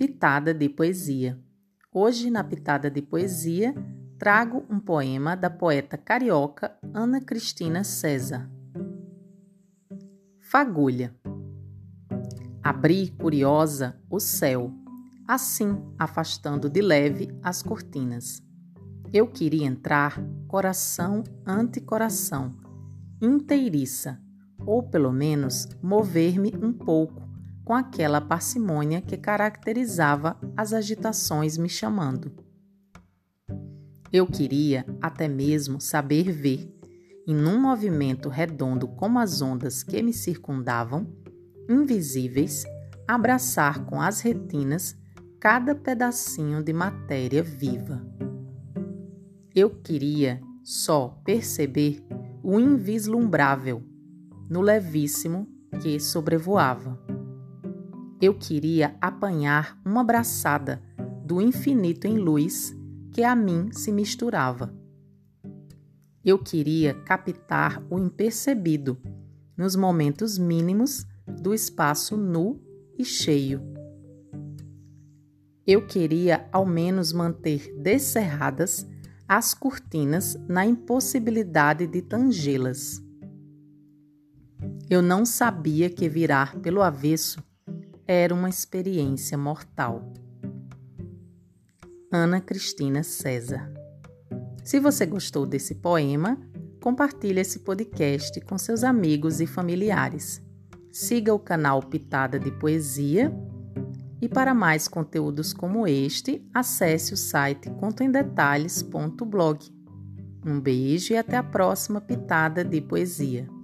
Pitada de Poesia. Hoje, na Pitada de Poesia, trago um poema da poeta carioca Ana Cristina César. Fagulha. Abri, curiosa, o céu, assim afastando de leve as cortinas. Eu queria entrar coração ante coração, inteiriça, ou pelo menos mover-me um pouco com aquela parcimônia que caracterizava as agitações me chamando. Eu queria até mesmo saber ver, e num movimento redondo como as ondas que me circundavam, invisíveis, abraçar com as retinas cada pedacinho de matéria viva. Eu queria só perceber o invislumbrável no levíssimo que sobrevoava. Eu queria apanhar uma braçada do infinito em luz que a mim se misturava. Eu queria captar o impercebido nos momentos mínimos do espaço nu e cheio. Eu queria ao menos manter descerradas as cortinas na impossibilidade de tangê-las. Eu não sabia que virar pelo avesso era uma experiência mortal. Ana Cristina César. Se você gostou desse poema, compartilhe esse podcast com seus amigos e familiares. Siga o canal Pitada de Poesia e para mais conteúdos como este, acesse o site contoemdetalhes.blog. Um beijo e até a próxima Pitada de Poesia.